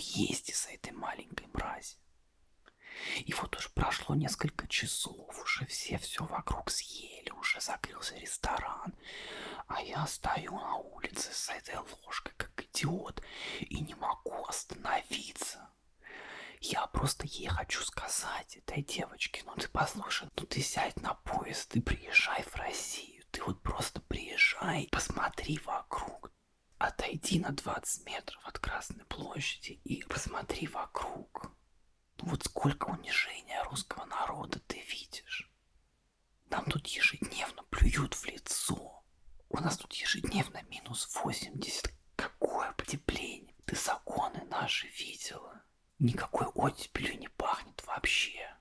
Есть из-за этой маленькой мрази. И вот уже прошло несколько часов, уже все все вокруг съели, уже закрылся ресторан. А я стою на улице с этой ложкой, как идиот, и не могу остановиться. Я просто ей хочу сказать, этой девочке, ну ты послушай, ну ты сядь на поезд и приезжай в Россию. Ты вот просто приезжай, посмотри вокруг. Отойди на 20 метров от Красной площади и посмотри вокруг. Ну вот сколько унижения русского народа ты видишь. Нам тут ежедневно плюют в лицо. У нас тут ежедневно минус 80. Какое потепление. Ты законы наши видела. Никакой оттепелью не пахнет вообще.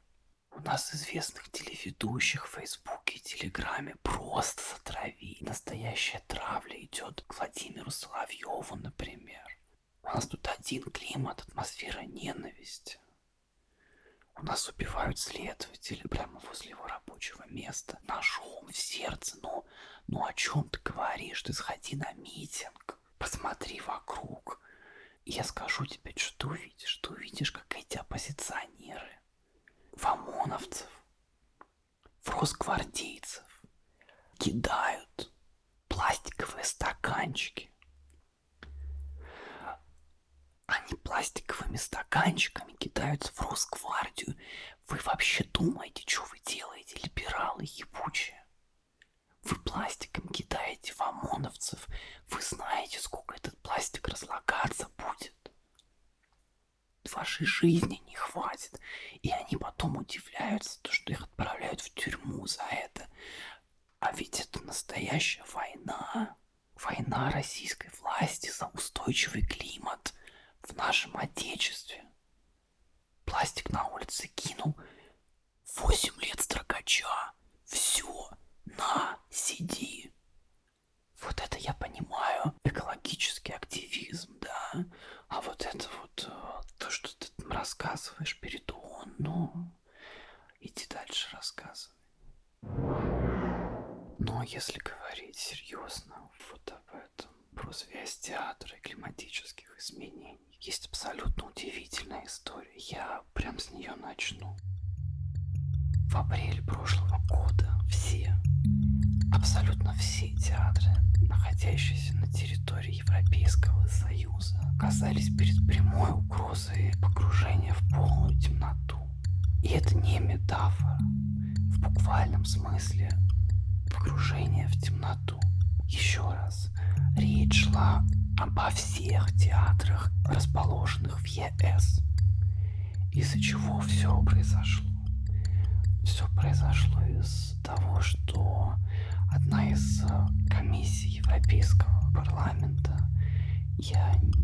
У нас известных телеведущих в Фейсбуке и Телеграме просто затравили. Настоящая травля идет к Владимиру Соловьеву, например. У нас тут один климат, атмосфера ненависти. У нас убивают следователи прямо возле его рабочего места. Ножом в сердце. Ну, ну о чем ты говоришь? Ты сходи на митинг. Посмотри вокруг. Я скажу тебе, что ты увидишь. Ты увидишь, как эти оппозиционеры в ОМОНовцев, в росгвардейцев кидают пластиковые стаканчики. Они пластиковыми стаканчиками кидаются в Росгвардию. Вы вообще думаете, что вы делаете, либералы ебучие? Вы пластиком кидаете в ОМОНовцев. Вы знаете, сколько этот пластик разлагаться будет вашей жизни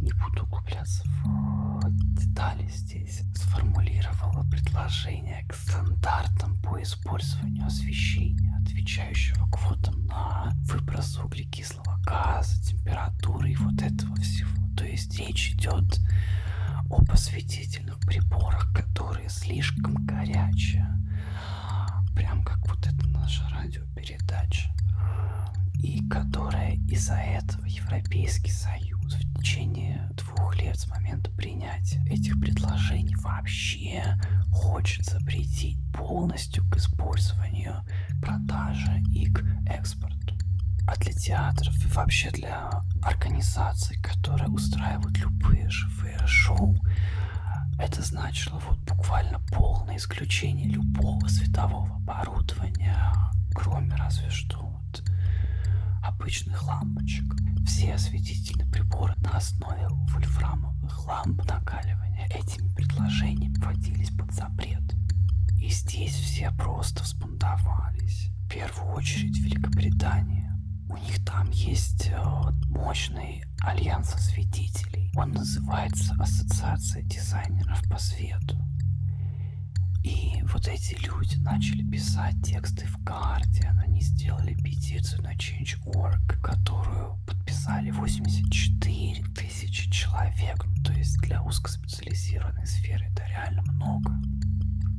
не буду углубляться в детали здесь, сформулировала предложение к стандартам по использованию освещения отвечающего квотам на выброс углекислого газа, температуры и вот этого всего. То есть речь идет об осветительных приборах, которые слишком горячие. Прям как вот эта наша радиопередача. И которая из-за этого Европейский Союз течение двух лет с момента принятия этих предложений вообще хочет запретить полностью к использованию, продаже и к экспорту. А для театров и вообще для организаций, которые устраивают любые живые шоу, это значило вот буквально полное исключение любого светового оборудования, кроме разве что вот обычных лампочек. Все осветительные приборы на основе вольфрамовых ламп накаливания этими предложениями вводились под запрет. И здесь все просто взбунтовались. В первую очередь Великобритания. У них там есть э, мощный альянс осветителей. Он называется Ассоциация дизайнеров по свету. И вот эти люди начали писать тексты в Guardian. Они сделали петицию на Change.org, которую подписали 84 тысячи человек. Ну, то есть для узкоспециализированной сферы это реально много.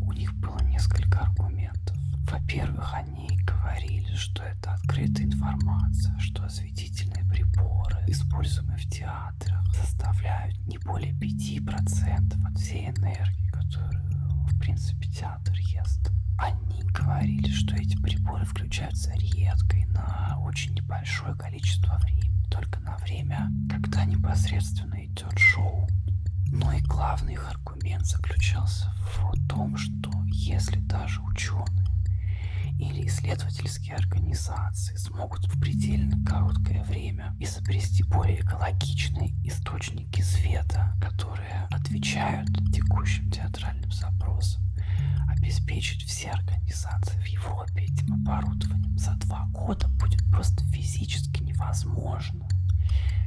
У них было несколько аргументов. Во-первых, они говорили, что это открытая информация, что осветительные приборы, используемые в театрах, составляют не более 5% от всей энергии, которую принципе, театр ест. Они говорили, что эти приборы включаются редко и на очень небольшое количество времени. Только на время, когда непосредственно идет шоу. Но и главный их аргумент заключался в том, что если даже ученые или исследовательские организации смогут в предельно короткое время изобрести более экологичные источники света, которые отвечают текущим театральным запросам, обеспечить все организации в Европе этим оборудованием за два года будет просто физически невозможно.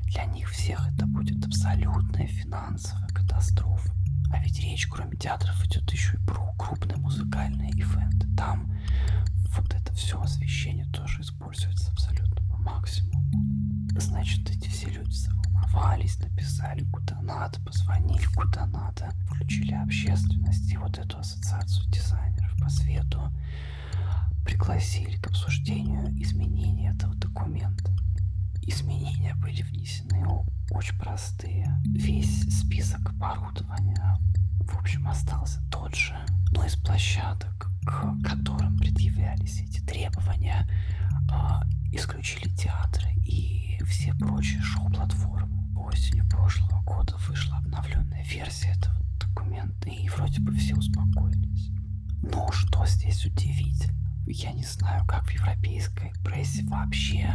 Для них всех это будет абсолютная финансовая катастрофа. А ведь речь, кроме театров, идет еще и про крупные музыкальные ивенты. Там вот это все освещение тоже используется абсолютно по максимуму. Значит, эти все люди заволновались, написали куда надо, позвонили куда надо, включили общественность и вот эту ассоциацию дизайнеров по свету пригласили к обсуждению изменения этого документа. Изменения были внесены очень простые. Весь список оборудования, в общем, остался тот же, но из площадок к которым предъявлялись эти требования, а, исключили театры и все прочие шоу-платформы. Осенью прошлого года вышла обновленная версия этого документа, и вроде бы все успокоились. Но что здесь удивительно? Я не знаю, как в европейской прессе вообще,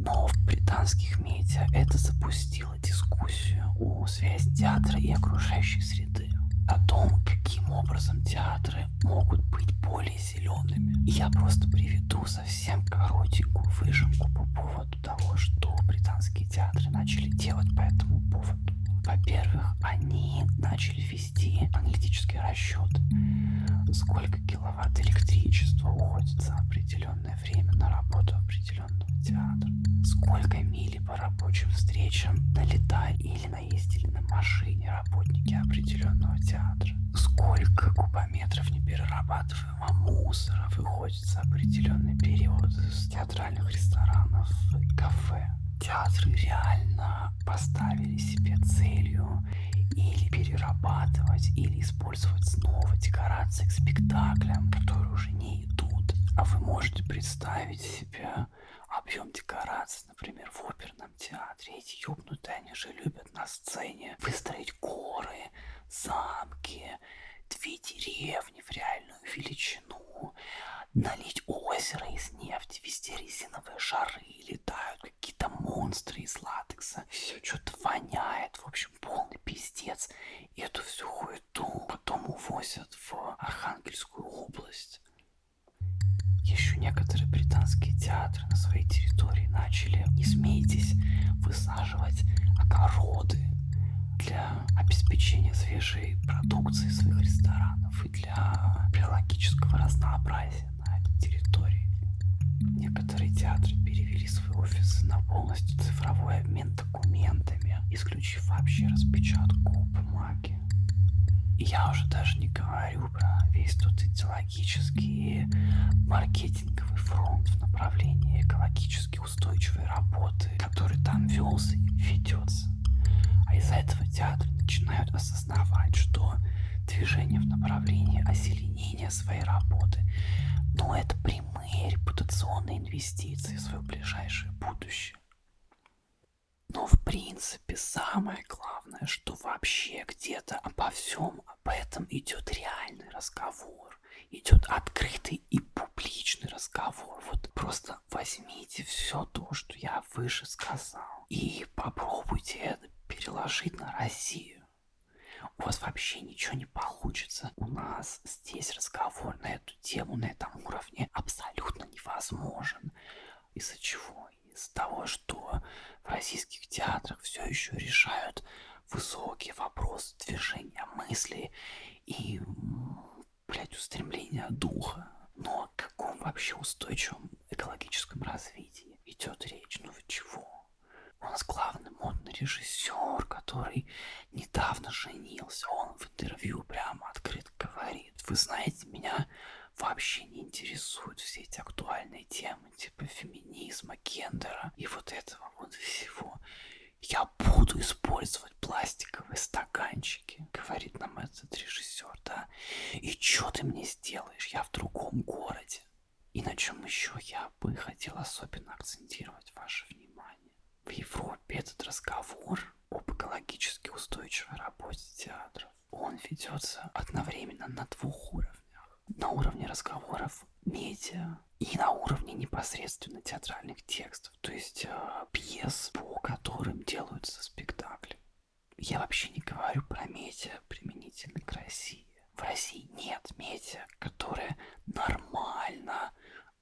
но в британских медиа это запустило дискуссию о связи театра и окружающей среды о том, каким образом театры могут быть более зелеными. Я просто приведу совсем коротенькую выжимку по поводу того, что британские театры начали делать по этому поводу. Во-первых, они начали вести аналитический расчет, сколько киловатт электричества уходит за определенное время на работу определенного театра, сколько мили по рабочим встречам налетали или наездили на машине работники определенного театра, сколько кубометров неперерабатываемого мусора выходит за определенный период из театральных ресторанов и кафе. Театры реально поставили себе целью или перерабатывать, или использовать снова декорации к спектаклям, которые уже не идут. А вы можете представить себе объем декораций, например, в оперном театре. Эти ёбнутые, они же любят на сцене выстроить горы, замки, две деревни в реальную величину, налить озеро из нефти, везде резиновые шары летают, какие-то монстры из латекса, все что-то воняет, в общем, полный пиздец. И эту всю хуету потом увозят в Архангельскую область. Некоторые британские театры на своей территории начали, не смейтесь, высаживать огороды для обеспечения свежей продукции своих ресторанов и для биологического разнообразия на этой территории. некоторые театры перевели свои офисы на полностью цифровой обмен документами, исключив вообще распечатку бумаги. И я уже даже не говорю про весь тот идеологический маркетинговый фронт в направлении экологически устойчивой работы, который там велся и ведется. А из-за этого театры начинают осознавать, что движение в направлении озеленения своей работы, ну это прямые репутационные инвестиции в свое ближайшее будущее. Но в принципе самое главное, что вообще где-то обо всем об этом идет реальный разговор. Идет открытый и публичный разговор. Вот просто возьмите все то, что я выше сказал, и попробуйте это переложить на Россию. У вас вообще ничего не получится. У нас здесь разговор на эту тему, на этом уровне абсолютно невозможен. Из-за чего? Из-за того, что в российских театрах все еще решают высокие вопросы движения мысли и, блядь, устремления духа. Но о каком вообще устойчивом экологическом развитии идет речь? Ну вы чего? У нас главный модный режиссер, который недавно женился. Он в интервью прямо открыто говорит. Вы знаете, меня вообще не интересуют все эти актуальные темы, типа феминизма, гендера и вот этого вот всего. Я буду использовать пластиковые стаканчики, говорит нам этот режиссер, да. И что ты мне сделаешь? Я в другом городе. И на чем еще я бы хотел особенно акцентировать ваше внимание. В Европе этот разговор об экологически устойчивой работе театров, он ведется одновременно на двух уровнях на уровне разговоров, медиа и на уровне непосредственно театральных текстов, то есть э, пьес, по которым делаются спектакли. Я вообще не говорю про медиа применительно к России. В России нет медиа, которые нормально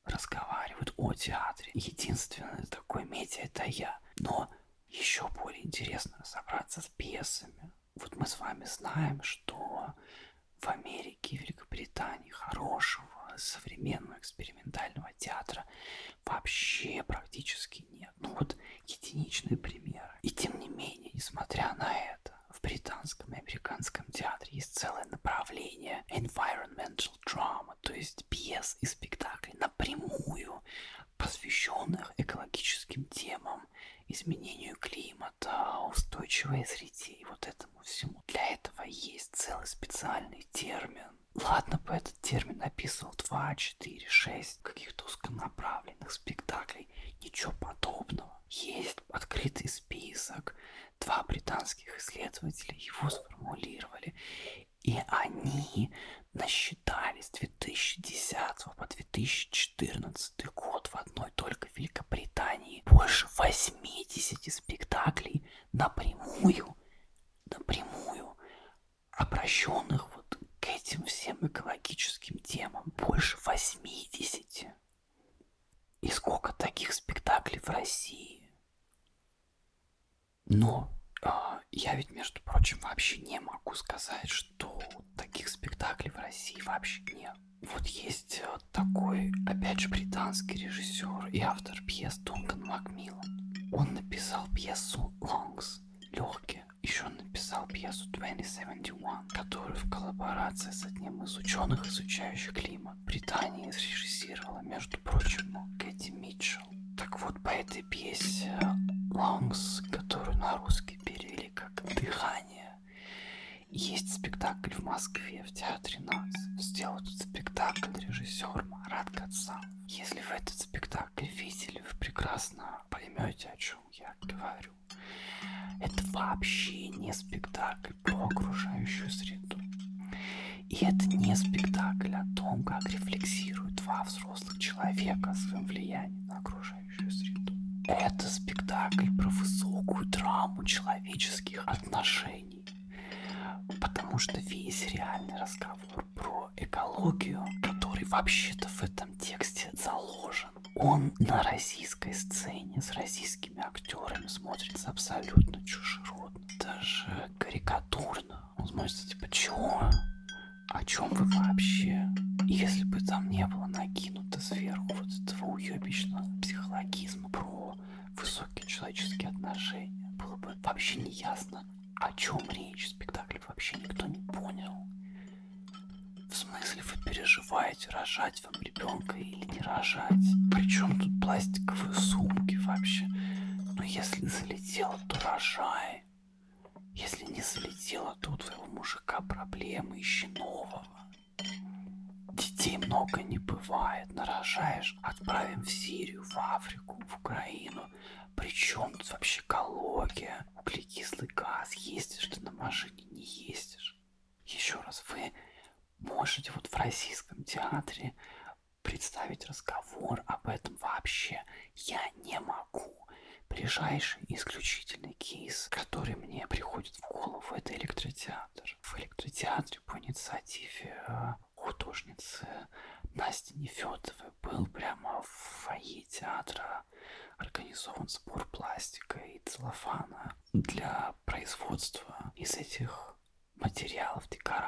разговаривают о театре. Единственное такое медиа это я. Но еще более интересно разобраться с пьесами. Вот мы с вами знаем, что в Америке и Великобритании хорошего современного экспериментального театра вообще практически нет. Ну вот единичные примеры. И тем не менее, несмотря на это, в британском и американском театре есть целое направление environmental drama, то есть пьес и спектаклей напрямую посвященных экологическим темам, изменению климата, устойчивой среде и вот этому всему. Для этого есть целый специальный термин. Ладно бы этот термин описывал 2, 4, 6 каких-то узконаправленных спектаклей. Ничего подобного. Есть открытый список. Два британских исследователя его сформулировали. И они насчитали с 2010 по 2014 год в одной только Великобритании больше 80 спектаклей напрямую, напрямую обращенных вот к этим всем экологическим темам. Больше 80. И сколько таких спектаклей в России? Но а, я ведь, между прочим, вообще не могу сказать, что таких спектаклей в России вообще нет. Вот есть э, такой, опять же, британский режиссер и автор пьес Дункан Макмиллан. Он написал пьесу «Лонгс», легкие. Еще написал пьесу 2071, которую в коллаборации с одним из ученых, изучающих климат Британии, срежиссировала, между прочим, Кэти Митчелл. Так вот, по этой пьесе Лонгс, которую на русский перевели как «Дыхание», есть спектакль в Москве в Театре НАЦ. Сделал этот спектакль режиссер Марат Гацалов. Если вы этот спектакль видели, вы прекрасно поймете, о чем я говорю. Это вообще не спектакль про окружающую среду. И это не спектакль о том, как рефлексируют два взрослых человека о своем на окружающую среду. Это спектакль про высокую драму человеческих отношений. Потому что весь реальный разговор про экологию, который вообще-то в этом тексте заложен, он на российской сцене с российскими актерами смотрится абсолютно чужеродно, даже карикатурно. Он смотрится типа, чего? О чем вы вообще? Если бы там не было накинуто сверху, вот этого уебищного психологизма про высокие человеческие отношения. Было бы вообще не ясно, о чем речь. Спектакль вообще никто не понял. В смысле вы переживаете, рожать вам ребенка или не рожать? Причем тут пластиковые сумки вообще? Ну если залетело, то рожай. Если не залетело, то у твоего мужика проблемы, ищи нового. Детей много не бывает, нарожаешь, отправим в Сирию, в Африку, в Украину. Причем тут вообще экология, углекислый газ, ездишь ты на машине, не ездишь. Еще раз, вы можете вот в российском театре представить разговор об этом вообще? Я не могу. Ближайший исключительный кейс, который мне приходит в голову, это электротеатр. В электротеатре по инициативе э, художницы Насти Нефедовой был прямо в фойе театра организован сбор пластика и целлофана для производства из этих материалов, декораций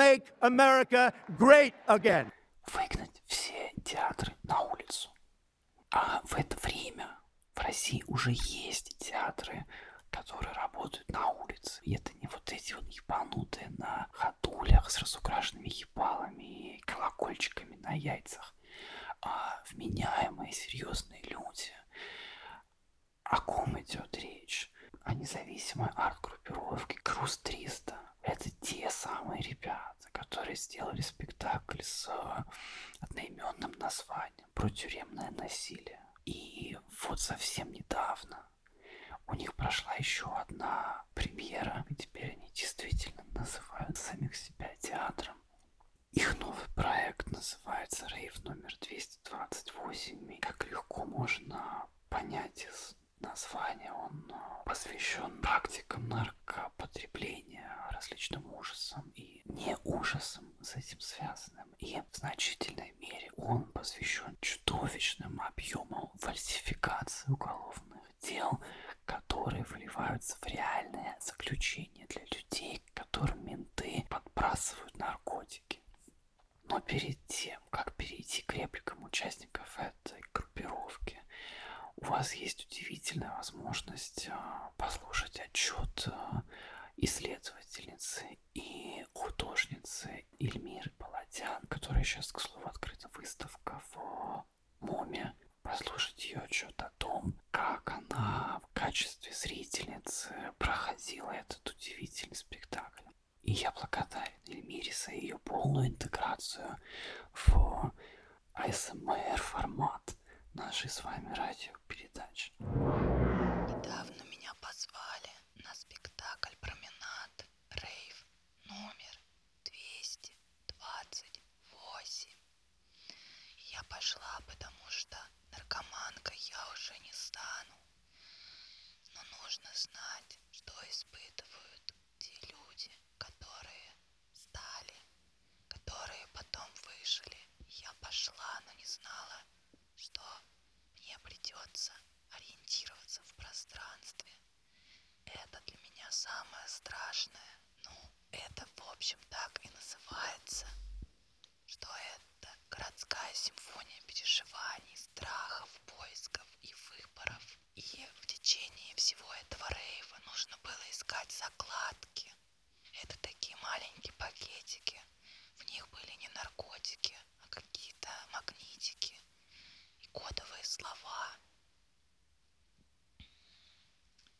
Make America great again. Из названия, он посвящен практикам наркопотребления, различным ужасам и не ужасам с этим связанным. И в значительной мере он посвящен чудовищным объемам фальсификации уголовных дел, которые выливаются в реальное заключение для людей, которым менты подбрасывают наркотики. Но перед тем, как перейти к репликам участников этой группировки, у вас есть удивительная возможность а, послушать отчет а, исследовательницы и художницы Эльмиры Паладян, которая сейчас, к слову, открыта выставка в МОМе. Послушать ее отчет о том, как она в качестве зрительницы проходила этот удивительный спектакль. И я благодарен Эльмире за ее полную интеграцию в АСМР формат нашей с вами радиопередачи. Недавно меня позвали на спектакль «Променад» рейв номер 228. Я пошла, потому что наркоманкой я уже не стану. Но нужно знать, что испытывают те люди, которые стали, которые потом выжили. Я пошла, но не знала, что мне придется ориентироваться в пространстве. Это для меня самое страшное. Ну, это, в общем, так и называется. Что это городская симфония переживаний, страхов, поисков и выборов. И в течение всего этого рейва нужно искать закладки. Это такие маленькие пакетики. В них были не наркотики, а какие-то магнитики и кодовые слова.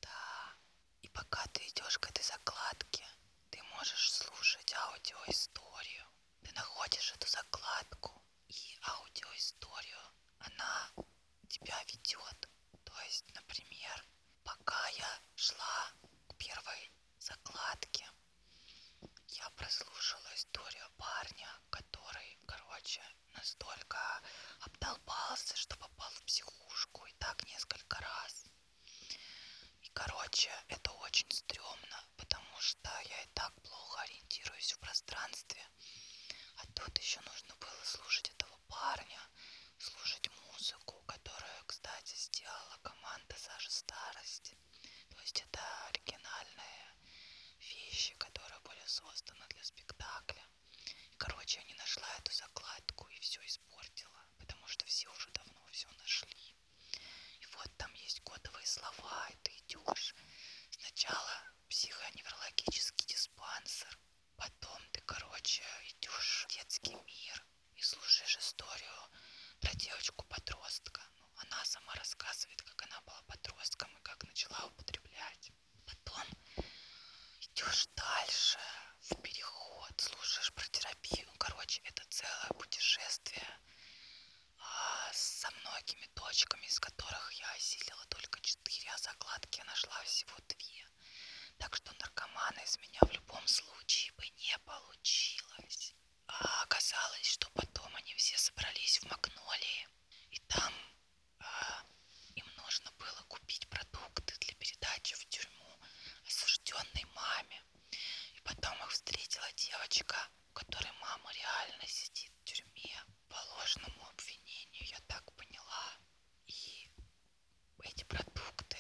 Да, и пока ты идешь к этой закладке, ты можешь слушать аудиоисторию. Ты находишь эту закладку и аудиоисторию она тебя ведет. То есть, например, пока я шла к первой закладке, я прослушала историю парня, который, короче, настолько обдолбался, что попал в психушку и так несколько раз. И, короче, это очень стрёмно, потому что я и так плохо ориентируюсь в пространстве. А тут еще нужно было слушать этого парня, слушать музыку, которую, кстати, сделала команда Саша Старость. То есть это оригинальные вещи, которые были созданы для спектакля. Короче, я не нашла эту закладку и все испортила, потому что все уже давно все нашли. И вот там есть кодовые слова, и ты идешь. Сначала психоневрологический диспансер, потом ты, короче, идешь в детский мир и слушаешь историю про девочку-подростка. Ну, она сама рассказывает, как она была подростком и как начала употреблять. Потом идешь дальше, в переход, слушаешь про терапию. Ну, короче, это целое путешествие а, со многими точками, из которых я осилила только четыре, а закладки я нашла всего две. Так что наркомана из меня в любом случае бы не получилось. А оказалось, что потом они все собрались в Магнолии, и там а, им нужно было купить продукты для передачи в тюрьму осужденной маме. И потом их встретила девочка, у которой мама реально сидит в тюрьме по ложному обвинению, я так поняла. И эти продукты,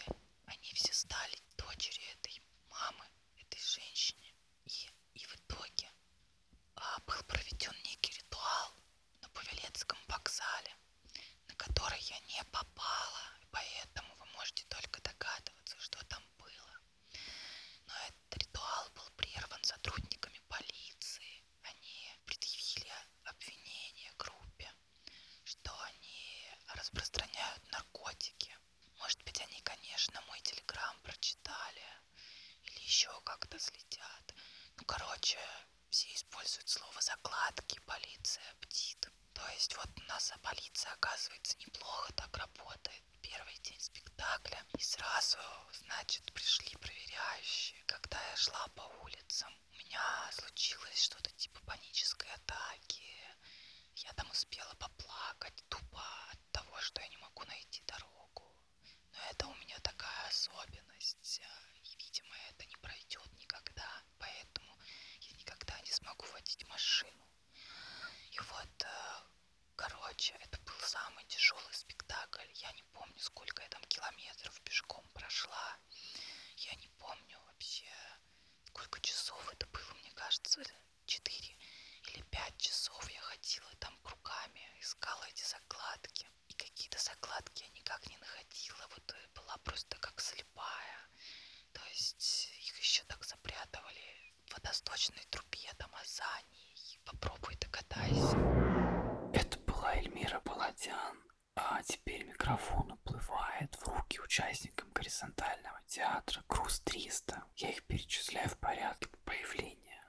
они все стали дочери этой мамы, этой женщине. И, и в итоге а, был проведен некий ритуал на Павелецком вокзале, на который я не попала, поэтому вы можете только догадываться, что там было. Но этот ритуал был прерван сотрудниками полиции. Они предъявили обвинение группе, что они распространяют наркотики. Может быть, они, конечно, мой телеграм прочитали или еще как-то следят. Ну, короче, все используют слово закладки, полиция бдит. То есть вот у нас полиция, оказывается, неплохо так работает. Первый день спектакля. И сразу, значит, пришли проверяющие. Когда я шла по улицам, у меня случилось что-то типа панической атаки. Я там успела поплакать тупо от того, что я не могу найти дорогу. Но это у меня такая особенность. Видимо, это не пройдет никогда. Поэтому я никогда не смогу водить машину. И вот, э, короче, это был самый тяжелый спектакль. Я не помню, сколько я там километров пешком прошла. Я не помню вообще, сколько часов это было, мне кажется, 4 или 5 часов я ходила там кругами, искала эти закладки. И какие-то закладки я никак не находила. Вот э, была просто как слепая. То есть их еще так запрятывали в водосточной трубе там Азании. Попробуй догадайся. Это была Эльмира Паладян. А теперь микрофон уплывает в руки участникам горизонтального театра Круз-300. Я их перечисляю в порядке появления.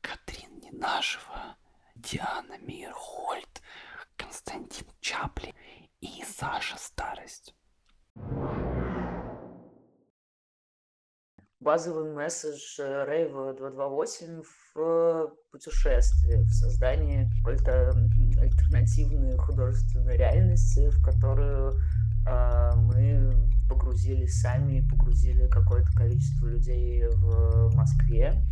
Катрин Ненашева, Диана Мирхольд, Константин Чаплин и Саша Старость. Базовый месседж э, Рейва 228 в э, путешествии, в создании какой-то альтернативной художественной реальности, в которую а, мы погрузились сами, погрузили какое-то количество людей в Москве.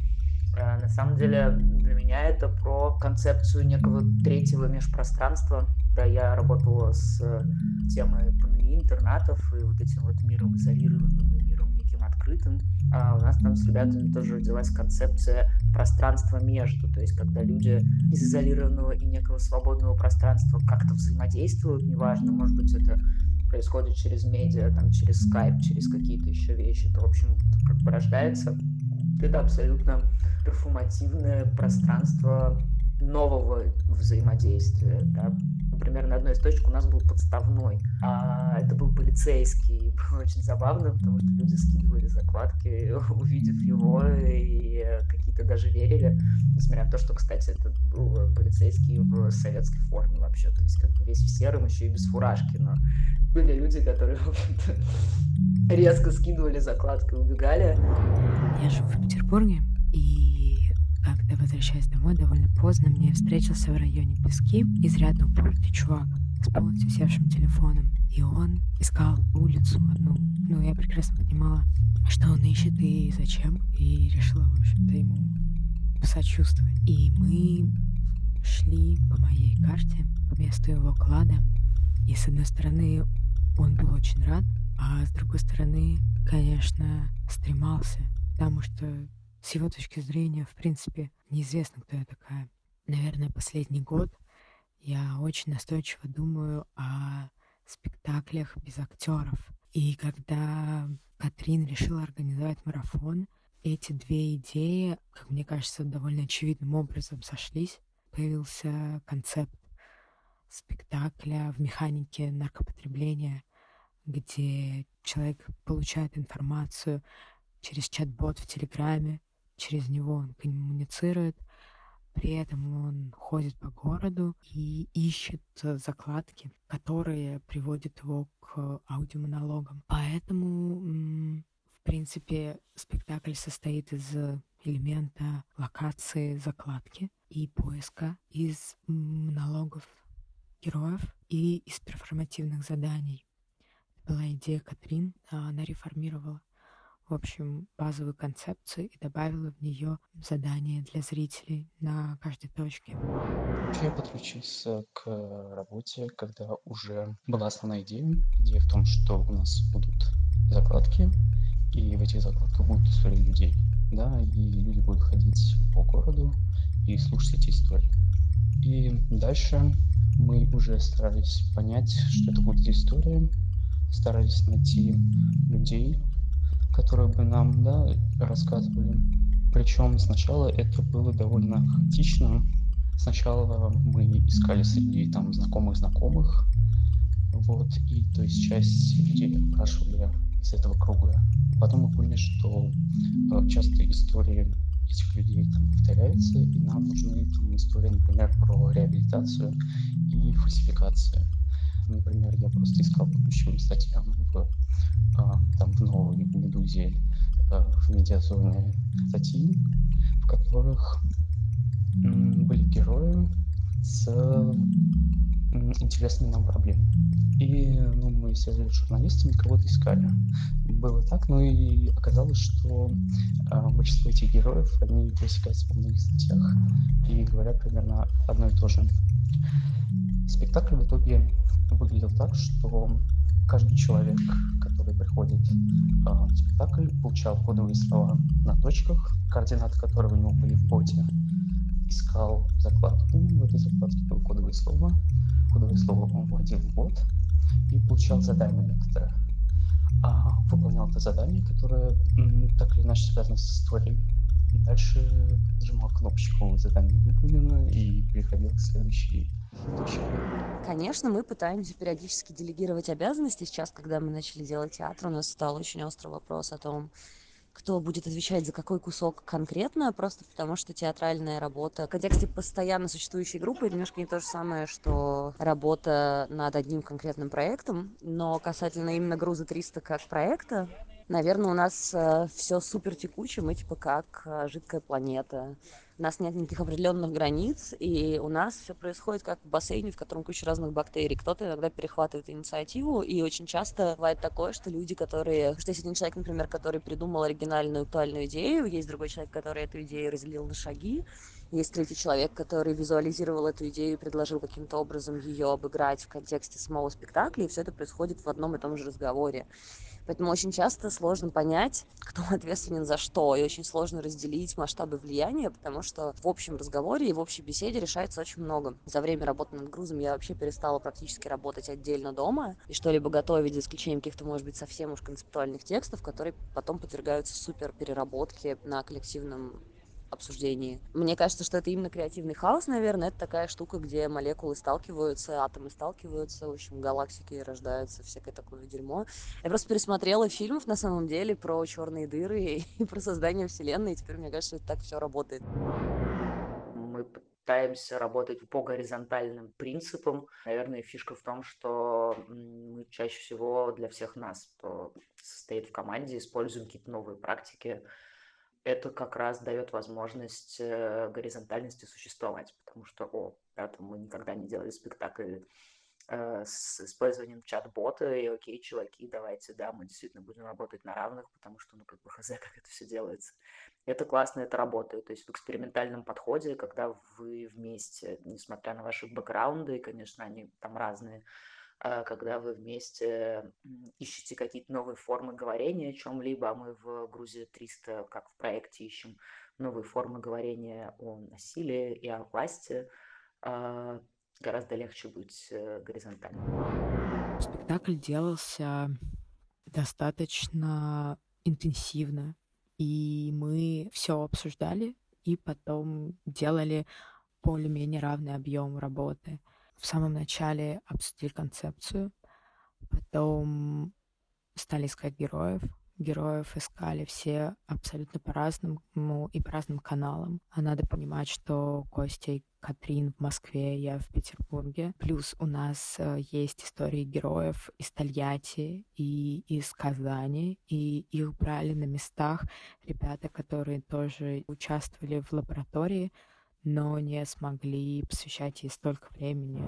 А, На самом деле для меня это про концепцию некого третьего межпространства. Да, я работала с э, темой интернатов и вот этим вот миром изолированным и миром открытым. А у нас там с ребятами тоже родилась концепция пространства между, то есть когда люди из изолированного и некого свободного пространства как-то взаимодействуют, неважно, может быть это происходит через медиа, там, через скайп, через какие-то еще вещи, то, в общем, как бы рождается это абсолютно перформативное пространство нового взаимодействия. Да? Например, на одной из точек у нас был подставной, а это был полицейский. Было очень забавно, потому что люди скидывали закладки, увидев его, и какие-то даже верили, несмотря на то, что, кстати, это был полицейский в советской форме вообще, то есть как бы весь в сером, еще и без фуражки, но были люди, которые, резко скидывали закладки и убегали. Я живу в Петербурге, и когда возвращаясь домой довольно поздно, мне встретился в районе Пески изрядно упоротый чувак с полностью севшим телефоном. И он искал улицу одну. Ну, я прекрасно понимала, что он ищет и зачем. И решила, в общем-то, ему посочувствовать. И мы шли по моей карте, по месту его клада. И с одной стороны, он был очень рад, а с другой стороны, конечно, стремался, потому что с его точки зрения, в принципе, неизвестно, кто я такая. Наверное, последний год я очень настойчиво думаю о спектаклях без актеров. И когда Катрин решила организовать марафон, эти две идеи, как мне кажется, довольно очевидным образом сошлись. Появился концепт спектакля в механике наркопотребления, где человек получает информацию через чат-бот в Телеграме, через него он коммуницирует, при этом он ходит по городу и ищет закладки, которые приводят его к аудиомонологам. Поэтому, в принципе, спектакль состоит из элемента локации закладки и поиска из монологов героев и из перформативных заданий. Это была идея Катрин, а она реформировала в общем, базовую концепцию и добавила в нее задания для зрителей на каждой точке. Я подключился к работе, когда уже была основная идея. Идея в том, что у нас будут закладки, и в этих закладках будут истории людей. Да, и люди будут ходить по городу и слушать эти истории. И дальше мы уже старались понять, что это будет история, старались найти людей, которые бы нам да, рассказывали. Причем сначала это было довольно хаотично. Сначала мы искали среди там знакомых знакомых, вот, и то есть часть людей опрашивали из этого круга. Потом мы поняли, что э, часто истории этих людей там повторяются, и нам нужны там истории, например, про реабилитацию и фальсификацию. Например, я просто искал по ключевым статьям в а, там в новой медузе а, в медиазоне статьи, в которых были герои с интересными нам проблемами. И ну, мы связались с журналистами, кого-то искали. Было так, но и оказалось, что э, большинство этих героев, они пересекаются во многих статьях и говорят примерно одно и то же. Спектакль в итоге выглядел так, что каждый человек, который приходит э, в спектакль, получал кодовые слова на точках, координаты которого у него были в боте, искал закладку, в этой закладке было кодовое слово, кодовое слово он вводил в бот и получал задание некоторое. А, выполнял это задание, которое так или иначе связано с историей. И дальше нажимал кнопочку «Задание выполнено» и переходил к следующей Конечно, мы пытаемся периодически делегировать обязанности. Сейчас, когда мы начали делать театр, у нас стал очень острый вопрос о том, кто будет отвечать за какой кусок конкретно, просто потому что театральная работа. В контексте постоянно существующей группы это немножко не то же самое, что работа над одним конкретным проектом, но касательно именно груза 300 как проекта, наверное, у нас э, все супер текуче, мы типа как э, жидкая планета у нас нет никаких определенных границ, и у нас все происходит как в бассейне, в котором куча разных бактерий. Кто-то иногда перехватывает инициативу, и очень часто бывает такое, что люди, которые... Что есть один человек, например, который придумал оригинальную актуальную идею, есть другой человек, который эту идею разделил на шаги, есть третий человек, который визуализировал эту идею и предложил каким-то образом ее обыграть в контексте самого спектакля, и все это происходит в одном и том же разговоре. Поэтому очень часто сложно понять, кто ответственен за что, и очень сложно разделить масштабы влияния, потому что в общем разговоре и в общей беседе решается очень много. За время работы над грузом я вообще перестала практически работать отдельно дома и что-либо готовить, за исключением каких-то, может быть, совсем уж концептуальных текстов, которые потом подвергаются супер переработке на коллективном обсуждении. Мне кажется, что это именно креативный хаос, наверное. Это такая штука, где молекулы сталкиваются, атомы сталкиваются, в общем, галактики рождаются, всякое такое дерьмо. Я просто пересмотрела фильмов, на самом деле, про черные дыры и про создание Вселенной, и теперь мне кажется, что так все работает. Мы пытаемся работать по горизонтальным принципам. Наверное, фишка в том, что мы чаще всего для всех нас, кто состоит в команде, используем какие-то новые практики, это как раз дает возможность э, горизонтальности существовать, потому что, о, да, мы никогда не делали спектакль э, с использованием чат-бота, и окей, чуваки, давайте, да, мы действительно будем работать на равных, потому что, ну, как бы, хз, как это все делается. Это классно, это работает, то есть в экспериментальном подходе, когда вы вместе, несмотря на ваши бэкграунды, конечно, они там разные, когда вы вместе ищете какие-то новые формы говорения о чем-либо, а мы в Грузии 300, как в проекте, ищем новые формы говорения о насилии и о власти, а, гораздо легче быть э, горизонтальным. Спектакль делался достаточно интенсивно, и мы все обсуждали, и потом делали более-менее равный объем работы в самом начале обсудили концепцию, потом стали искать героев. Героев искали все абсолютно по-разному и по разным каналам. А надо понимать, что Костя и Катрин в Москве, я в Петербурге. Плюс у нас э, есть истории героев из Тольятти и из Казани, и их брали на местах ребята, которые тоже участвовали в лаборатории, но не смогли посвящать ей столько времени.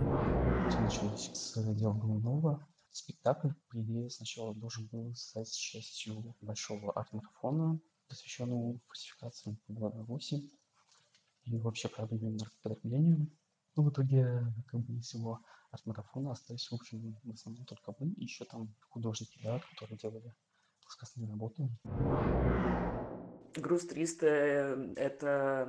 Все началось с дела Голунова. Спектакль, по идее, сначала должен был стать частью большого арт-марафона, посвященного фальсификациям по 8 и вообще проблеме наркопотребления. Но в итоге, как бы из всего арт-марафона остались, в общем, в основном только вы и еще там художники, да, которые делали сказанные работы. Груз 300 – это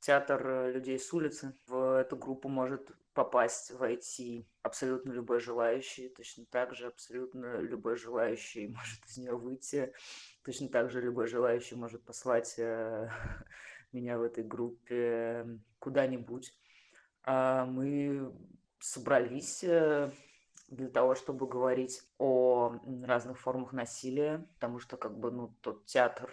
театр людей с улицы. В эту группу может попасть, войти абсолютно любой желающий. Точно так же абсолютно любой желающий может из нее выйти. Точно так же любой желающий может послать э, меня в этой группе куда-нибудь. А мы собрались э, для того, чтобы говорить о разных формах насилия, потому что как бы ну тот театр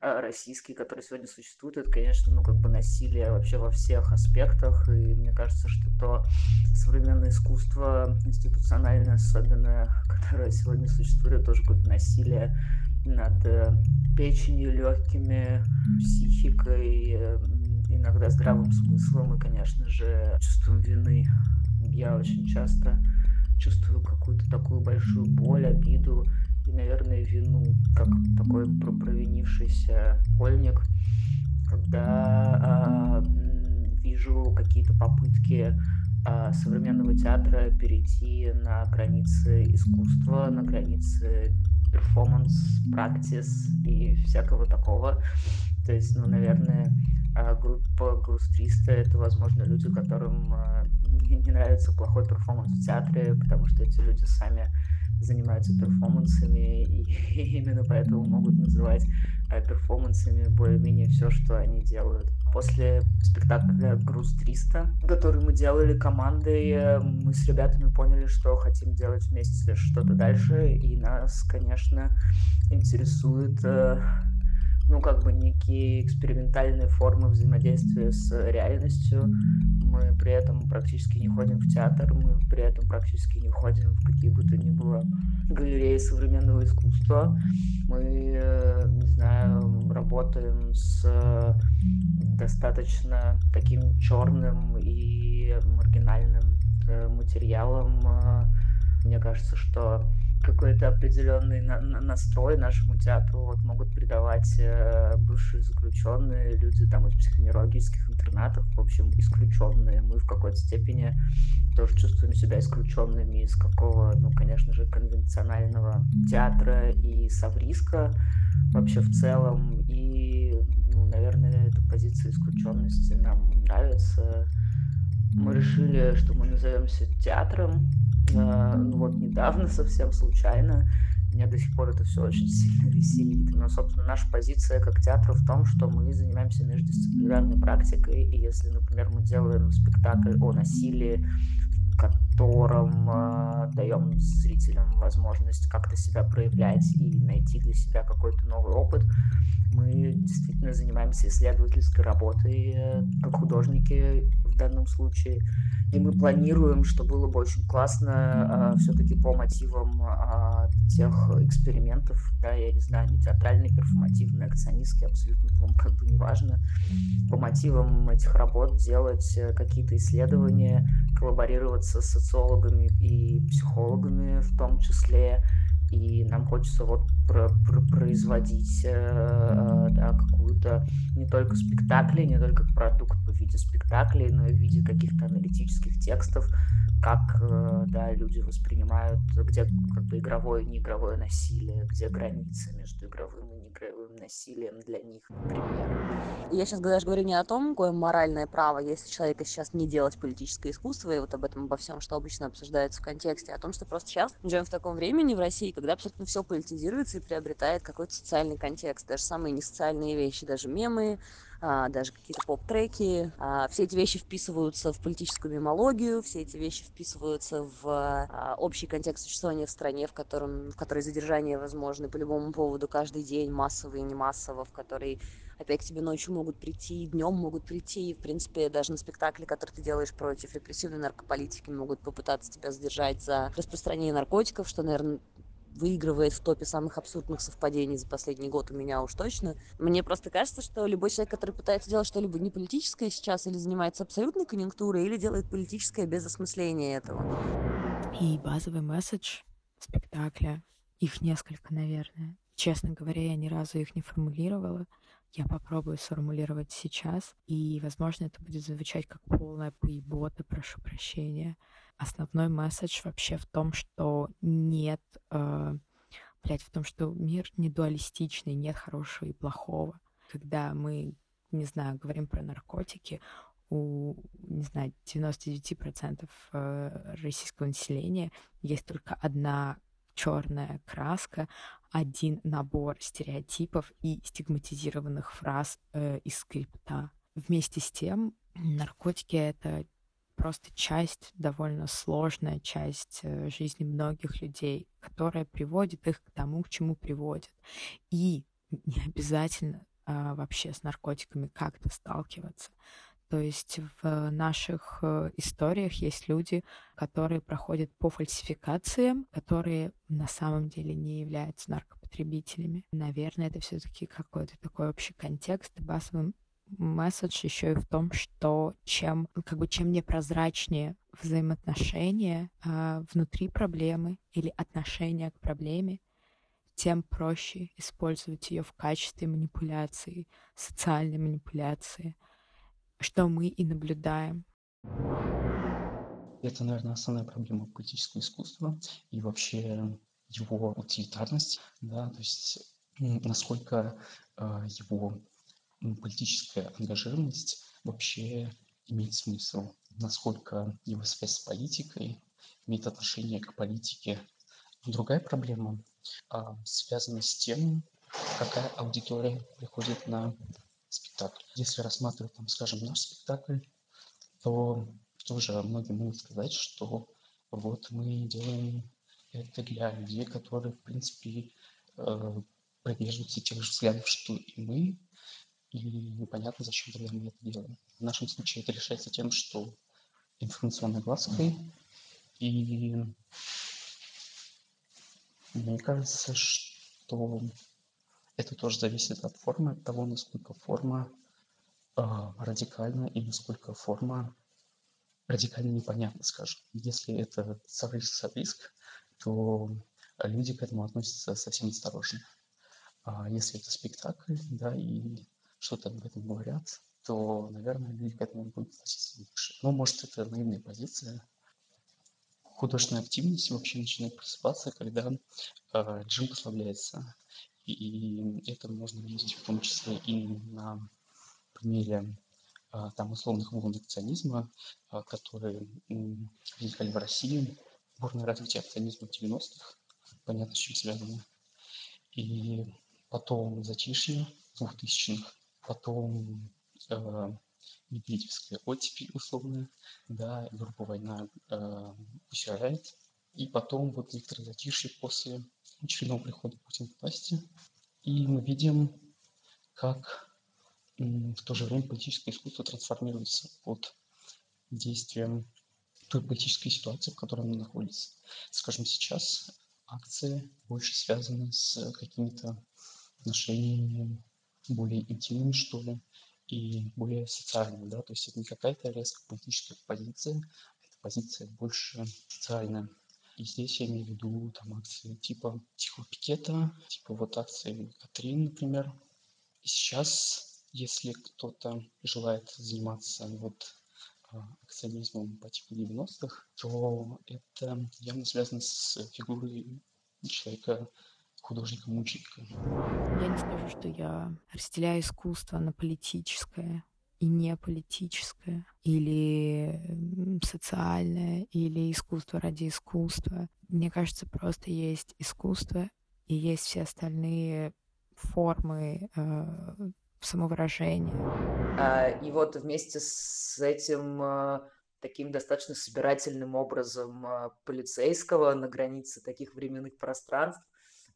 э, российский, который сегодня существует, это, конечно, ну как бы насилие вообще во всех аспектах, и мне кажется, что то современное искусство, институциональное особенно, которое сегодня существует, это тоже какое-то насилие над э, печенью, легкими, психикой, э, иногда здравым смыслом и, конечно же, чувством вины. Я очень часто чувствую какую-то такую большую боль, обиду и, наверное, вину, как такой провинившийся школьник, когда э, вижу какие-то попытки э, современного театра перейти на границы искусства, на границы перформанс, практис и всякого такого. То есть, ну, наверное, группа Груз 300 это, возможно, люди, которым не, не нравится плохой перформанс в театре, потому что эти люди сами занимаются перформансами, и именно поэтому могут называть перформансами более-менее все, что они делают. После спектакля «Груз 300», который мы делали командой, мы с ребятами поняли, что хотим делать вместе что-то дальше, и нас, конечно, интересует ну, как бы некие экспериментальные формы взаимодействия с реальностью. Мы при этом практически не ходим в театр, мы при этом практически не ходим в какие бы то ни было галереи современного искусства. Мы, э, не знаю, работаем с достаточно таким черным и маргинальным э, материалом. Мне кажется, что какой-то определенный на на настрой нашему театру вот могут придавать э, бывшие заключенные, люди там из психоневрологических интернатов, в общем, исключенные. Мы в какой-то степени тоже чувствуем себя исключенными из какого, ну, конечно же, конвенционального театра и савриска вообще в целом. И, ну, наверное, эта позиция исключенности нам нравится. Мы решили, что мы назовемся театром, ну вот недавно, совсем случайно, Меня до сих пор это все очень сильно веселит. Но, собственно, наша позиция как театра в том, что мы занимаемся междисциплинарной практикой, и если, например, мы делаем спектакль о насилии, котором э, даем зрителям возможность как-то себя проявлять и найти для себя какой-то новый опыт, мы действительно занимаемся исследовательской работой э, как художники в данном случае. И мы планируем, что было бы очень классно э, все-таки по мотивам э, тех экспериментов, да, я не знаю, не театральные, перформативные, акционистские, абсолютно, по-моему, как бы неважно, по мотивам этих работ делать э, какие-то исследования, коллаборироваться с социологами и психологами в том числе, и нам хочется вот про про производить э, э, да, какую-то не только спектакли, не только продукт в виде спектаклей, но и в виде каких-то аналитических текстов, как э, да, люди воспринимают, где как бы игровое и неигровое насилие, где границы между игровым и неигровым насилием для них, например. Я сейчас даже говорю не о том, какое моральное право у человека сейчас не делать политическое искусство, и вот об этом, обо всем, что обычно обсуждается в контексте, а о том, что просто сейчас живем в таком времени в России, когда абсолютно все политизируется и приобретает какой-то социальный контекст, даже самые несоциальные вещи, даже мемы, а, даже какие-то поп-треки. А, все эти вещи вписываются в политическую мемологию, все эти вещи вписываются в а, общий контекст существования в стране, в, котором, в которой задержания возможны по любому поводу каждый день, массово и не массово, в которой опять к тебе ночью могут прийти, днем могут прийти, и, в принципе, даже на спектакле, который ты делаешь против репрессивной наркополитики, могут попытаться тебя задержать за распространение наркотиков, что, наверное, выигрывает в топе самых абсурдных совпадений за последний год у меня уж точно. Мне просто кажется, что любой человек, который пытается делать что-либо не политическое сейчас, или занимается абсолютной конъюнктурой, или делает политическое без осмысления этого. И базовый месседж спектакля, их несколько, наверное. Честно говоря, я ни разу их не формулировала. Я попробую сформулировать сейчас, и, возможно, это будет звучать как полная поебота, прошу прощения основной месседж вообще в том, что нет, э, блядь, в том, что мир не дуалистичный, нет хорошего и плохого. Когда мы, не знаю, говорим про наркотики, у, не знаю, 99% э, российского населения есть только одна черная краска, один набор стереотипов и стигматизированных фраз э, из скрипта. Вместе с тем, наркотики — это просто часть, довольно сложная часть э, жизни многих людей, которая приводит их к тому, к чему приводит. И не обязательно а, вообще с наркотиками как-то сталкиваться. То есть в наших э, историях есть люди, которые проходят по фальсификациям, которые на самом деле не являются наркопотребителями. Наверное, это все-таки какой-то такой общий контекст. Базовым месседж еще и в том, что чем, как бы, чем непрозрачнее взаимоотношения э, внутри проблемы или отношения к проблеме, тем проще использовать ее в качестве манипуляции, социальной манипуляции, что мы и наблюдаем. Это, наверное, основная проблема политического искусства и вообще его утилитарность, да, то есть насколько э, его политическая ангажированность вообще имеет смысл, насколько его связь с политикой имеет отношение к политике. Другая проблема а, связана с тем, какая аудитория приходит на спектакль. Если рассматривать, там, скажем, наш спектакль, то тоже многие могут сказать, что вот мы делаем это для людей, которые, в принципе, э, придерживаются тех же взглядов, что и мы, непонятно, зачем тогда мы это делаем. В нашем случае это решается тем, что информационной глазкой, и мне кажется, что это тоже зависит от формы, от того, насколько форма э, радикальна и насколько форма радикально непонятна, скажем. Если это риск-риск, то люди к этому относятся совсем осторожно. А если это спектакль, да, и что-то об этом говорят, то, наверное, люди к этому будут относиться лучше. Но, может, это наивная позиция. Художественная активность вообще начинает просыпаться, когда э, режим послабляется. И, и это можно видеть в том числе и на примере э, там условных волн акционизма, э, которые э, возникали в России, бурное развитие акционизма в 90-х, понятно, с чем связано. И потом затишье двухтысячных, потом э, Медведевская оттепель условная, да, группа «Война» э, усирает, и потом вот некоторое затишье после очередного прихода Путина к власти. И мы видим, как в то же время политическое искусство трансформируется под действием той политической ситуации, в которой оно находится. Скажем, сейчас акции больше связаны с какими-то отношениями более интимными, что ли, и более социальными, да, то есть это не какая-то резко политическая позиция, это позиция больше социальная. И здесь я имею в виду там акции типа тихого пикета, типа вот акции Катрин, например. И сейчас, если кто-то желает заниматься вот а, акционизмом по типу 90-х, то это явно связано с фигурой человека художника-мученика. Я не скажу, что я разделяю искусство на политическое и не политическое, или социальное, или искусство ради искусства. Мне кажется, просто есть искусство, и есть все остальные формы э, самовыражения. А, и вот вместе с этим а, таким достаточно собирательным образом а, полицейского на границе таких временных пространств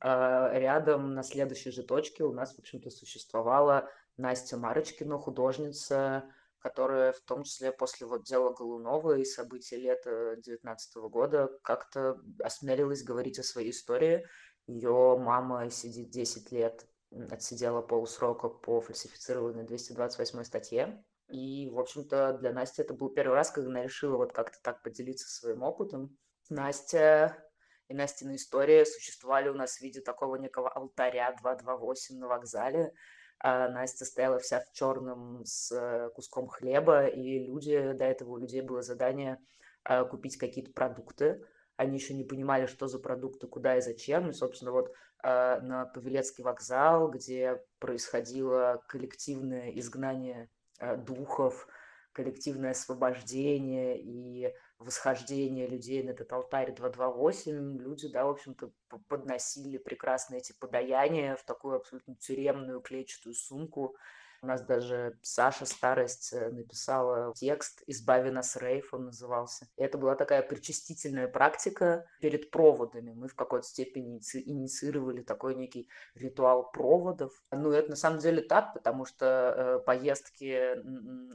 рядом на следующей же точке у нас, в общем-то, существовала Настя Марочкина, художница, которая в том числе после вот дела Голунова и событий лета 19 года как-то осмелилась говорить о своей истории. Ее мама сидит 10 лет, отсидела полсрока по фальсифицированной 228 статье. И, в общем-то, для Насти это был первый раз, когда она решила вот как-то так поделиться своим опытом. Настя и Настина история существовали у нас в виде такого некого алтаря 228 на вокзале, а Настя стояла вся в черном с э, куском хлеба, и люди, до этого у людей было задание а, купить какие-то продукты. Они еще не понимали, что за продукты, куда и зачем. И, собственно, вот а, на Павелецкий вокзал, где происходило коллективное изгнание а, духов, коллективное освобождение и восхождение людей на этот алтарь 228, люди, да, в общем-то, подносили прекрасно эти подаяния в такую абсолютно тюремную клетчатую сумку, у нас даже Саша Старость э, написала текст «Избави нас, Рейф» он назывался. И это была такая причастительная практика перед проводами. Мы в какой-то степени инициировали такой некий ритуал проводов. Ну, это на самом деле так, потому что э, поездки,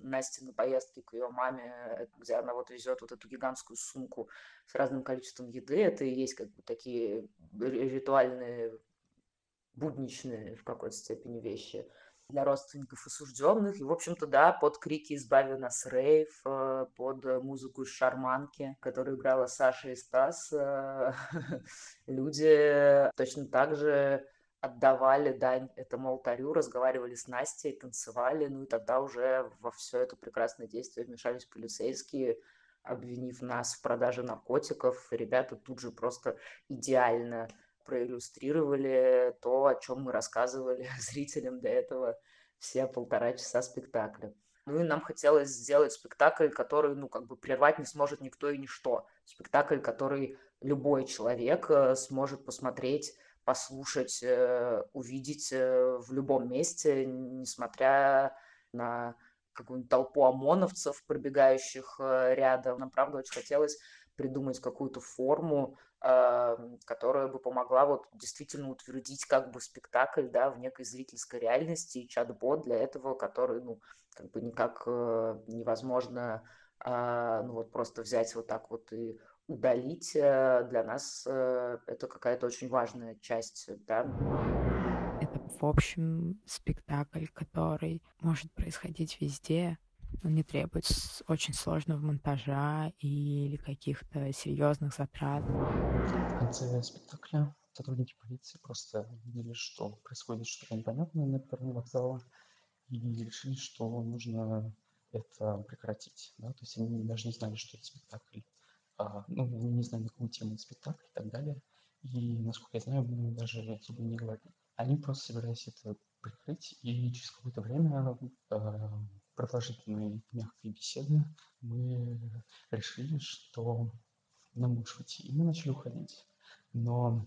Насти на поездки к ее маме, э, где она вот везет вот эту гигантскую сумку с разным количеством еды, это и есть как бы такие ритуальные будничные в какой-то степени вещи для родственников осужденных. И, в общем-то, да, под крики «Избави нас, Рейв», э, под музыку из «Шарманки», которую играла Саша и Стас, э, люди точно так же отдавали дань этому алтарю, разговаривали с Настей, танцевали, ну и тогда уже во все это прекрасное действие вмешались полицейские, обвинив нас в продаже наркотиков. Ребята тут же просто идеально проиллюстрировали то, о чем мы рассказывали зрителям до этого все полтора часа спектакля. Ну и нам хотелось сделать спектакль, который, ну, как бы прервать не сможет никто и ничто. Спектакль, который любой человек э, сможет посмотреть, послушать, э, увидеть э, в любом месте, несмотря на какую-нибудь толпу ОМОНовцев, пробегающих рядом. Нам, правда, очень хотелось придумать какую-то форму, которая бы помогла вот действительно утвердить как бы спектакль, да, в некой зрительской реальности и чат-бот для этого, который, ну, как бы никак э, невозможно, э, ну, вот просто взять вот так вот и удалить. Э, для нас э, это какая-то очень важная часть, да. Это, в общем, спектакль, который может происходить везде, он не требует очень сложного монтажа или каких-то серьезных затрат. В конце спектакля сотрудники полиции просто видели, что происходит что-то непонятное на первом вокзале, и решили, что нужно это прекратить. Да? То есть они даже не знали, что это спектакль. А, ну, они не знали, на какую тему спектакль и так далее. И, насколько я знаю, мы даже особо не говорили. Они просто собирались это прикрыть, и через какое-то время э, продолжительной мягкой беседы мы решили, что нам лучше уйти. И мы начали уходить. Но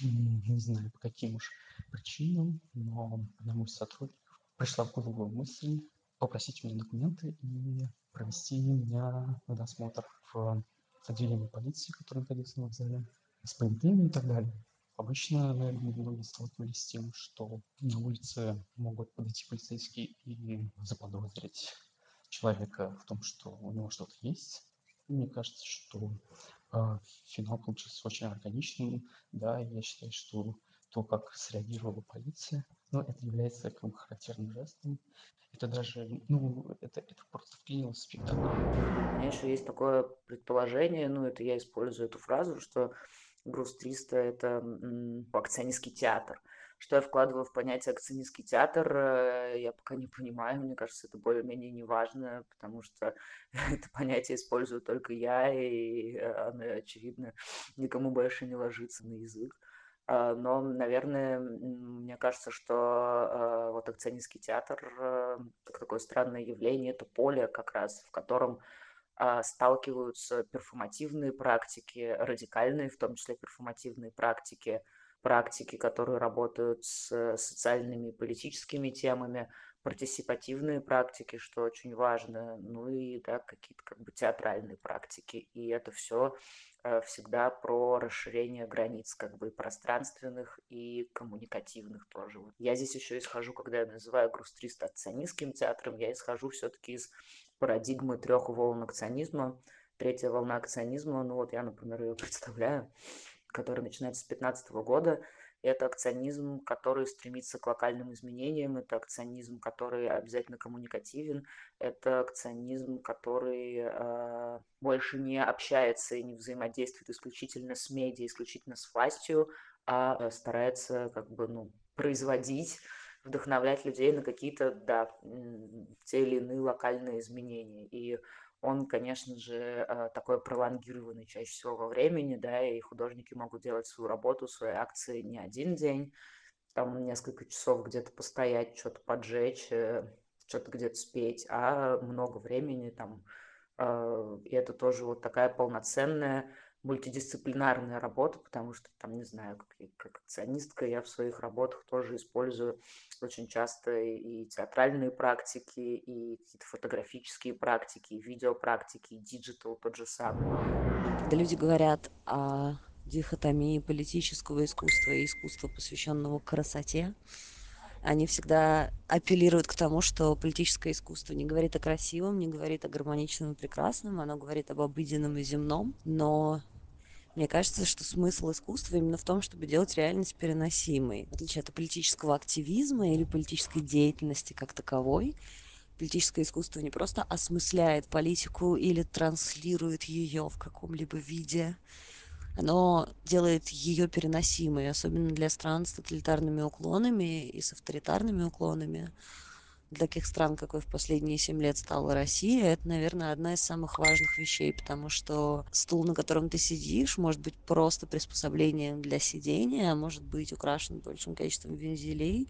не знаю по каким уж причинам, но одному из сотрудников пришла в голову мысль попросить у меня документы и провести меня на досмотр в отделение полиции, которое находится на вокзале, с понятыми и так далее. Обычно, наверное, многие сталкивались с тем, что на улице могут подойти полицейские и заподозрить человека в том, что у него что-то есть. Мне кажется, что э, финал получился очень органичным. Да, я считаю, что то, как среагировала полиция, ну, это является как бы характерным жестом. Это даже, ну, это, это просто вклинилось в спектакль. У меня еще есть такое предположение, ну, это я использую эту фразу, что груз 300 это акционистский театр. Что я вкладываю в понятие акционистский театр, э, я пока не понимаю, мне кажется, это более-менее неважно, потому что это понятие использую только я, и э, оно, очевидно, никому больше не ложится на язык. А, но, наверное, мне кажется, что а, вот акционистский театр, э, как такое странное явление, это поле как раз, в котором сталкиваются перформативные практики, радикальные, в том числе перформативные практики, практики, которые работают с социальными и политическими темами, партисипативные практики, что очень важно, ну и да, какие-то как бы театральные практики. И это все Э, всегда про расширение границ, как бы пространственных и коммуникативных тоже. Я здесь еще исхожу, когда я называю груз 300 акционистским театром, я исхожу все-таки из парадигмы трех волн акционизма. Третья волна акционизма, ну вот я, например, ее представляю, которая начинается с 2015 года, это акционизм, который стремится к локальным изменениям, это акционизм, который обязательно коммуникативен, это акционизм, который э, больше не общается и не взаимодействует исключительно с медиа, исключительно с властью, а э, старается как бы ну, производить вдохновлять людей на какие-то, да, те или иные локальные изменения. И он, конечно же, э, такой пролонгированный чаще всего во времени, да, и художники могут делать свою работу, свои акции не один день, там несколько часов где-то постоять, что-то поджечь, э, что-то где-то спеть, а много времени там, э, и это тоже вот такая полноценная мультидисциплинарная работа, потому что там, не знаю, как, как акционистка я в своих работах тоже использую очень часто и театральные практики, и какие-то фотографические практики, и видеопрактики, и digital тот же самый. Когда люди говорят о дихотомии политического искусства и искусства, посвященного красоте, они всегда апеллируют к тому, что политическое искусство не говорит о красивом, не говорит о гармоничном и прекрасном, оно говорит об обыденном и земном, но мне кажется, что смысл искусства именно в том, чтобы делать реальность переносимой. В отличие от политического активизма или политической деятельности как таковой, политическое искусство не просто осмысляет политику или транслирует ее в каком-либо виде, оно делает ее переносимой, особенно для стран с тоталитарными уклонами и с авторитарными уклонами таких стран, какой в последние семь лет стала Россия, это, наверное, одна из самых важных вещей, потому что стул, на котором ты сидишь, может быть просто приспособлением для сидения, а может быть украшен большим количеством вензелей,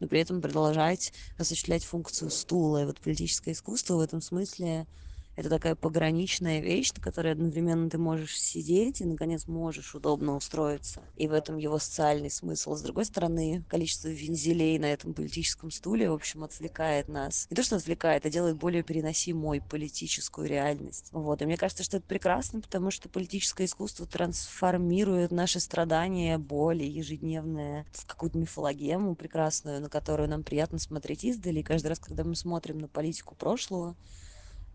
но при этом продолжать осуществлять функцию стула. И вот политическое искусство в этом смысле это такая пограничная вещь, на которой одновременно ты можешь сидеть и, наконец, можешь удобно устроиться. И в этом его социальный смысл. С другой стороны, количество вензелей на этом политическом стуле, в общем, отвлекает нас. Не то, что отвлекает, а делает более переносимой политическую реальность. Вот. И мне кажется, что это прекрасно, потому что политическое искусство трансформирует наши страдания, боли ежедневные в какую-то мифологему прекрасную, на которую нам приятно смотреть издали. И каждый раз, когда мы смотрим на политику прошлого,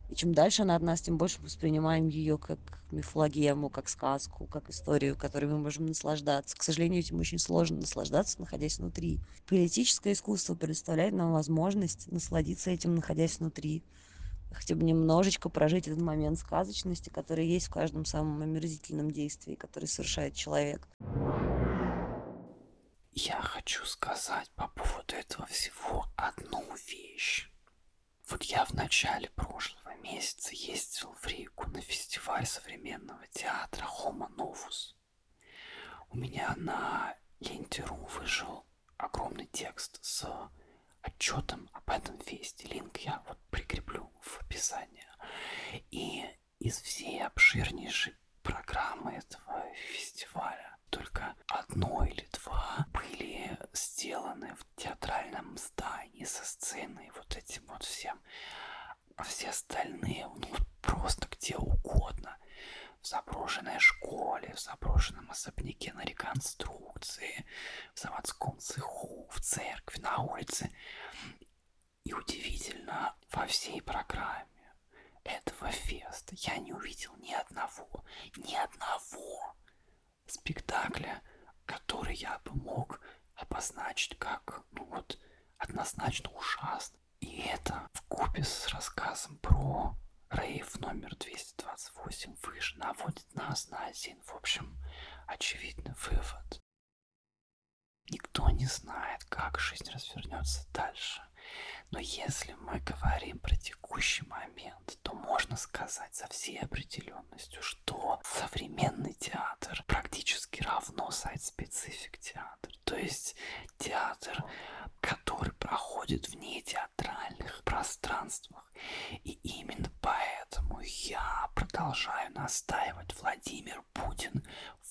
и чем дальше она от нас, тем больше воспринимаем ее как мифологему, как сказку, как историю, которой мы можем наслаждаться. К сожалению, этим очень сложно наслаждаться, находясь внутри. Политическое искусство предоставляет нам возможность насладиться этим, находясь внутри. Хотя бы немножечко прожить этот момент сказочности, который есть в каждом самом омерзительном действии, который совершает человек. Я хочу сказать по поводу этого всего одну вещь. Вот я в начале прошлого месяца ездил в Ригу на фестиваль современного театра Homo Novus. У меня на ленте.ру вышел огромный текст с отчетом об этом фесте. Линк я вот прикреплю в описании. И из всей обширнейшей программы этого фестиваля только одно или два были сделаны в театральном здании со сценой, вот этим вот всем. А все остальные, ну, просто где угодно. В заброшенной школе, в заброшенном особняке на реконструкции, в заводском цеху, в церкви, на улице. И удивительно, во всей программе этого феста я не увидел ни одного, ни одного спектакля, который я бы мог обозначить как, ну вот, однозначно ужасный. И это в купе с рассказом про рейв номер 228 выше наводит нас на один, в общем, очевидный вывод. Никто не знает, как жизнь развернется дальше. Но если мы говорим про текущий момент, то можно сказать со всей определенностью, что современный театр практически равно сайт-специфик театр. То есть театр, который проходит вне театральных пространствах. И именно поэтому я продолжаю настаивать, Владимир Путин,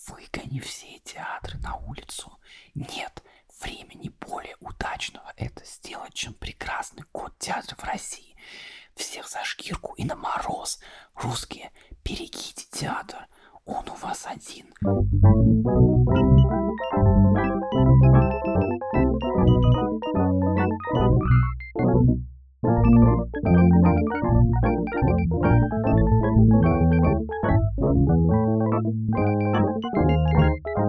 выгони все театры на улицу. Нет, времени более удачного это сделать, чем прекрасный год театра в России. Всех за шкирку и на мороз. Русские, берегите театр, он у вас один.